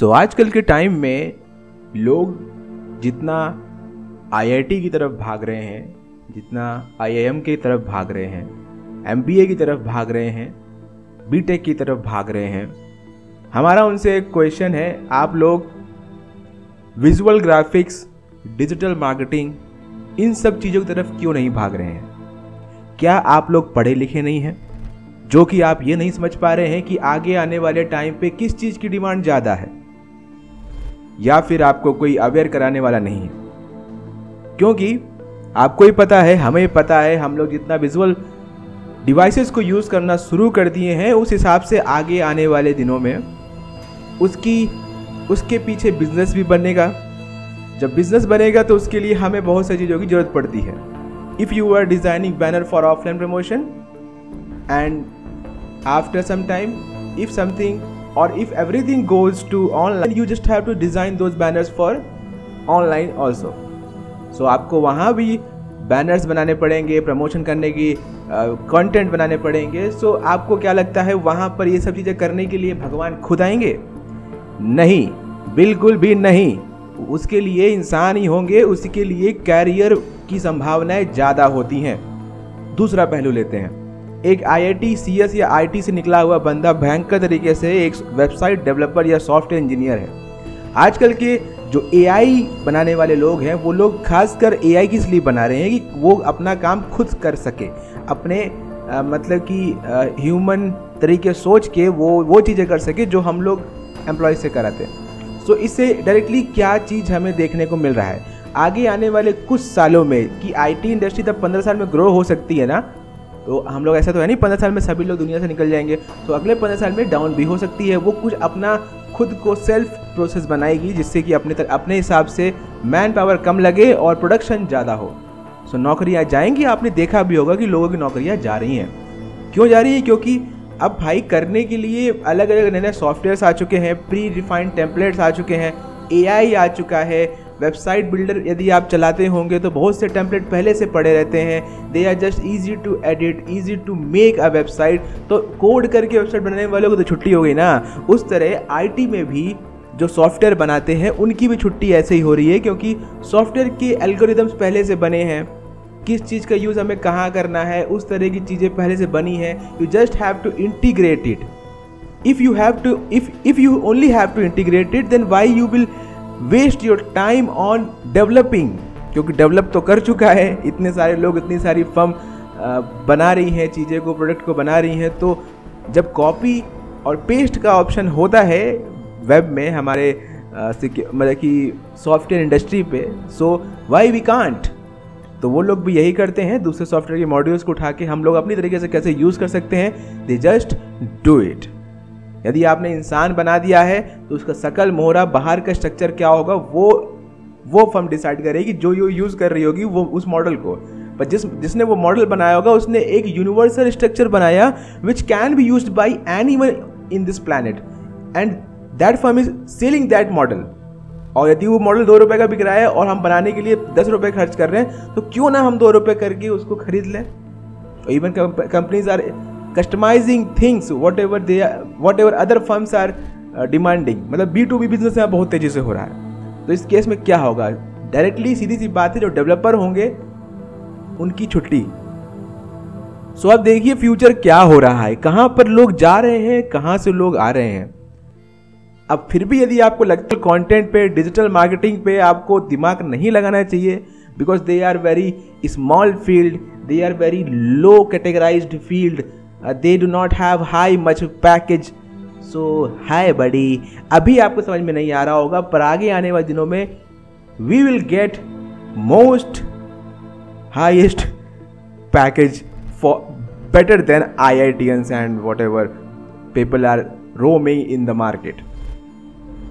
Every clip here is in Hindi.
सो so, आजकल के टाइम में लोग जितना आईआईटी की तरफ़ भाग रहे हैं जितना आईआईएम की तरफ़ भाग रहे हैं एमबीए की तरफ़ भाग रहे हैं बीटेक की तरफ़ भाग रहे हैं हमारा उनसे एक क्वेश्चन है आप लोग विजुअल ग्राफिक्स डिजिटल मार्केटिंग इन सब चीज़ों की तरफ़ क्यों नहीं भाग रहे हैं? क्या आप लोग पढ़े लिखे नहीं हैं? जो कि आप ये नहीं समझ पा रहे हैं कि आगे आने वाले टाइम पे किस चीज़ की डिमांड ज़्यादा है। या फिर आपको कोई अवेयर कराने वाला नहीं क्योंकि आपको ही पता है, हमें पता है, हम लोग जितना विजुअल डिवाइसेस को यूज़ करना शुरू कर दिए हैं, उस हिसाब से आगे आने वाले दिनों में उसकी, उसके पीछे बिज़नेस भी बनेगा। जब बिज़नेस बनेगा तो उसके लिए हमें बहुत सारी चीज़ों की ज़रूरत पड़ती है। If you are designing banner for offline promotion and after some time if something or if everything goes to online you just have to design those banners for online also. So आपको वहाँ भी बैनर्स बनाने पड़ेंगे प्रमोशन करने की कंटेंट uh, बनाने पड़ेंगे। सो so, आपको क्या लगता है वहाँ पर ये सब चीज़ें करने के लिए भगवान खुद आएँगे? नहीं बिल्कुल भी नहीं। उसके लिए इंसान ही होंगे उसके लिए कैरियर की संभावनाएँ ज़्यादा होती हैं। दूसरा पहलू लेते हैं। एक आई आई टी सी एस या आई टी से निकला हुआ बंदा भयंकर तरीके से एक वेबसाइट डेवलपर या सॉफ्टवेयर इंजीनियर है। आजकल के जो ए आई बनाने वाले लोग हैं वो लोग खासकर ए आई किस लिए बना रहे हैं कि वो अपना काम खुद कर सके। अपने आ, मतलब कि ह्यूमन तरीके सोच के वो वो चीज़ें कर सके जो हम लोग एम्प्लॉय से कराते हैं। सो so, इससे डायरेक्टली क्या चीज़ हमें देखने को मिल रहा है? आगे आने वाले कुछ सालों में कि आईटी इंडस्ट्री तब पंद्रह साल में ग्रो हो सकती है ना? तो हम लोग ऐसा तो है नहीं, पंद्रह साल में सभी लोग दुनिया से निकल जाएँगे तो अगले पंद्रह साल में डाउन भी हो सकती है। वो कुछ अपना खुद को सेल्फ प्रोसेस बनाएगी, जिससे कि अपने तक अपने हिसाब से मैन पावर कम लगे और प्रोडक्शन ज़्यादा हो। सो नौकरियाँ जाएँगी, आपने देखा भी होगा कि लोगों की नौकरियाँ जा रही हैं। क्यों जा रही है? क्योंकि अब भाई करने के लिए अलग अलग नए नए सॉफ्टवेयर्स आ चुके हैं प्री रिफाइंड टेम्पलेट्स आ चुके हैं एआई आ चुका है वेबसाइट बिल्डर यदि आप चलाते होंगे तो बहुत से टेम्पलेट पहले से पड़े रहते हैं। They are just easy to edit easy to make a website तो कोड करके वेबसाइट बनाने वालों को तो छुट्टी हो गई ना। उस तरह आईटी में भी जो सॉफ्टवेयर बनाते हैं, उनकी भी छुट्टी ऐसे ही हो रही है क्योंकि सॉफ्टवेयर के एल्गोरिदम्स पहले से बने हैं। किस चीज़ का यूज़ हमें कहाँ करना है, उस तरह की चीज़ें पहले से बनी हैं। You just have to integrate it if you have to if if you only have to integrate it then why you will waste your time on developing क्योंकि डेवलप तो कर चुका है, इतने सारे लोग, इतनी सारी फर्म बना रही हैं, चीज़ें को प्रोडक्ट को बना रही हैं तो जब कॉपी और पेस्ट का ऑप्शन होता है वेब में हमारे मतलब कि सॉफ्टवेयर इंडस्ट्री पे सो वाई वी कांट तो वो लोग भी यही करते हैं, दूसरे सॉफ्टवेयर के मॉड्यूल्स को उठा के हम लोग अपनी तरीके से कैसे यूज़ कर सकते हैं दे जस्ट डू इट यदि आपने इंसान बना दिया है तो उसका सकल मोहरा बाहर का स्ट्रक्चर क्या होगा? वो वो फर्म डिसाइड करेगी, जो यू यूज़ कर रही होगी, वो उस मॉडल को। पर जिस, जिसने वो मॉडल बनाया होगा, उसने एक यूनिवर्सल स्ट्रक्चर बनाया which can be use by any one in this planet and that firm is selling that model और यदि वो मॉडल दो रुपए का बिक रहा है, और हम बनाने के लिए दस रुपए खर्च कर रहे हैं तो क्यों ना हम दो रुपए करके उसको खरीद लें? Even companies are customising things whatever they whatever other firms are demanding मतलब बी टू बी बिज़नेस यहाँ बहुत तेज़ी से हो रहा है। तो इस केस में क्या होगा? डायरेक्टली सीधी सी बात है, जो डेवलपर होंगे, उनकी छुट्टी। सो अब देखिए फ्यूचर क्या हो रहा है। कहाँ पर लोग जा रहे हैं, कहाँ से लोग आ रहे हैं। अब फिर भी यदि आपको लगता है कंटेंट पे डिजिटल मार्केटिंग पे आपको दिमाग नहीं लगाना चाहिए because they are very small field they are very low categorised field they do not have high much package so hi buddy अभी आपको समझ में नहीं आ रहा होगा, पर आगे आने वाले दिनों में we will get most highest package for better than I I T and whatever people are roaming in the market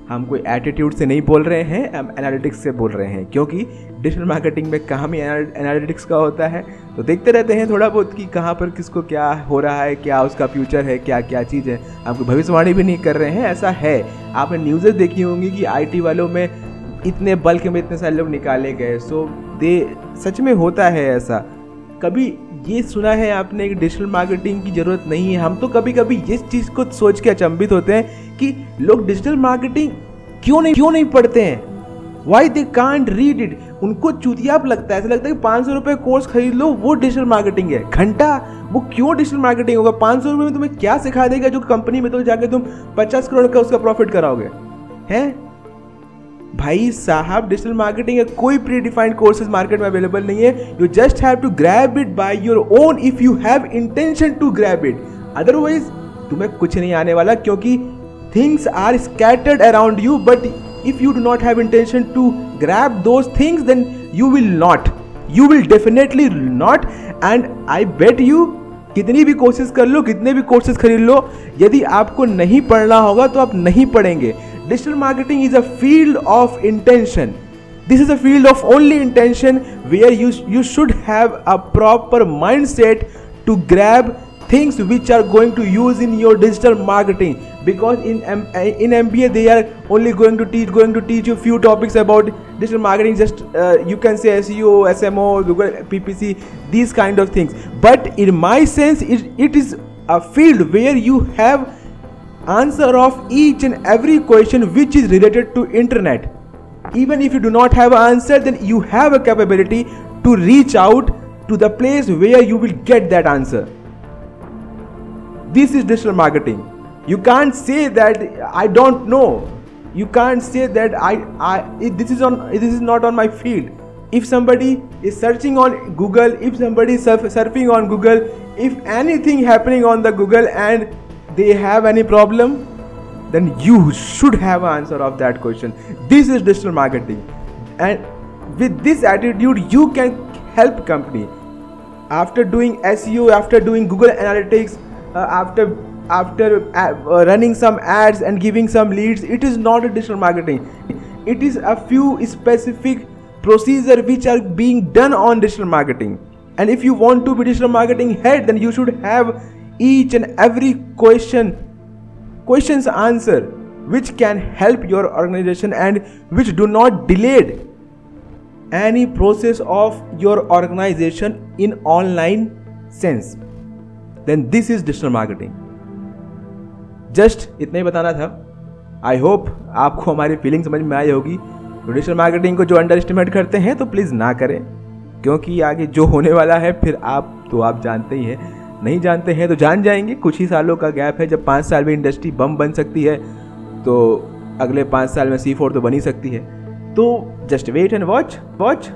हम कोई एटीट्यूड से नहीं बोल रहे हैं, हम एनालिटिक्स से बोल रहे हैं, क्योंकि डिजिटल मार्केटिंग में काम ही एनालिटिक्स का होता है तो देखते रहते हैं थोड़ा बहुत कि कहाँ पर किसको क्या हो रहा है, क्या उसका फ्यूचर है, क्या क्या चीज़ है। आपको भविष्यवाणी भी नहीं कर रहे हैं, ऐसा है। आपने न्यूज़ें देखी होंगी कि आईटी वालों में इतने बल्क में इतने सारे लोग निकाले गए सो दे सच में होता है ऐसा। कभी ये सुना है आपने एक डिजिटल मार्केटिंग की ज़रूरत नहीं है। हम तो कभी कभी इस चीज़ को सोच के अचंभित होते हैं कि लोग डिजिटल मार्केटिंग क्यों नहीं क्यों नहीं पढ़ते हैं? Why they can't read it उनको चुतियाप लगता है। ऐसा लगता है कि पाँच सौ रुपये कोर्स खरीद लो, वो डिजिटल मार्केटिंग है। घंटा? वो क्यों डिजिटल मार्केटिंग होगा? पाँच सौ रुपये में तुम्हें क्या सिखा देगा जो कंपनी में तो जाके तुम पचास करोड़ का उसका प्रॉफिट कराओगे? हैं? भाई साहब डिजिटल मार्केटिंग है कोई प्री डिफाइंड कोर्सेज मार्केट में अवेलेबल नहीं है। You just have to grab it by your own if you have intention to grab it otherwise तुम्हें कुछ नहीं आने वाला क्योंकि things are scattered around you but if you do not have intention to grab those things, then you will not. You will definitely not. And i bet you, कितनी भी कोशिश कर लो, कितने भी कोर्सेज खरीद लो, यदि आपको नहीं पढ़ना होगा तो आप नहीं पढ़ेंगे। Digital marketing is a field of intention. This is a field of only intention where you, you should have a proper mindset to grab things which are going to use in your digital marketing because in in MBA they are only going to teach going to teach you few topics about digital marketing just uh, you can say SEO SMO Google PPC these kind of things but in my sense it, it is a field where you have answer of each and every question which is related to internet. Even if you do not have an answer then you have a capability to reach out to the place where you will get that answer. This is digital marketing. You can't say that i don't know. You can't say that i, I this is on this is not on my field. If somebody is searching on google if somebody is surf, surfing on google if anything happening on the google and they have any problem then you should have an answer of that question. This is digital marketing. And with this attitude you can help company. After doing seo after doing google analytics uh, after after uh, running some ads and giving some leads it is not a digital marketing. It is a few specific procedure which are being done on digital marketing. And if you want to be digital marketing head then you should have each and every question questions answer which can help your organization and which do not delay any process of your organization in online sense then this is digital marketing just इतना ही बताना था आई होप आपको हमारी फीलिंग समझ में आई होगी डिजिटल मार्केटिंग को जो अंडर एस्टिमेट करते हैं तो प्लीज़ ना करें क्योंकि आगे जो होने वाला है फिर आप तो आप जानते ही हैं नहीं जानते हैं तो जान जाएँगे। कुछ ही सालों का गैप है। जब पाँच साल में इंडस्ट्री बम बन सकती है तो अगले पाँच साल में सी फोर तो बन ही सकती है। तो just wait and watch watch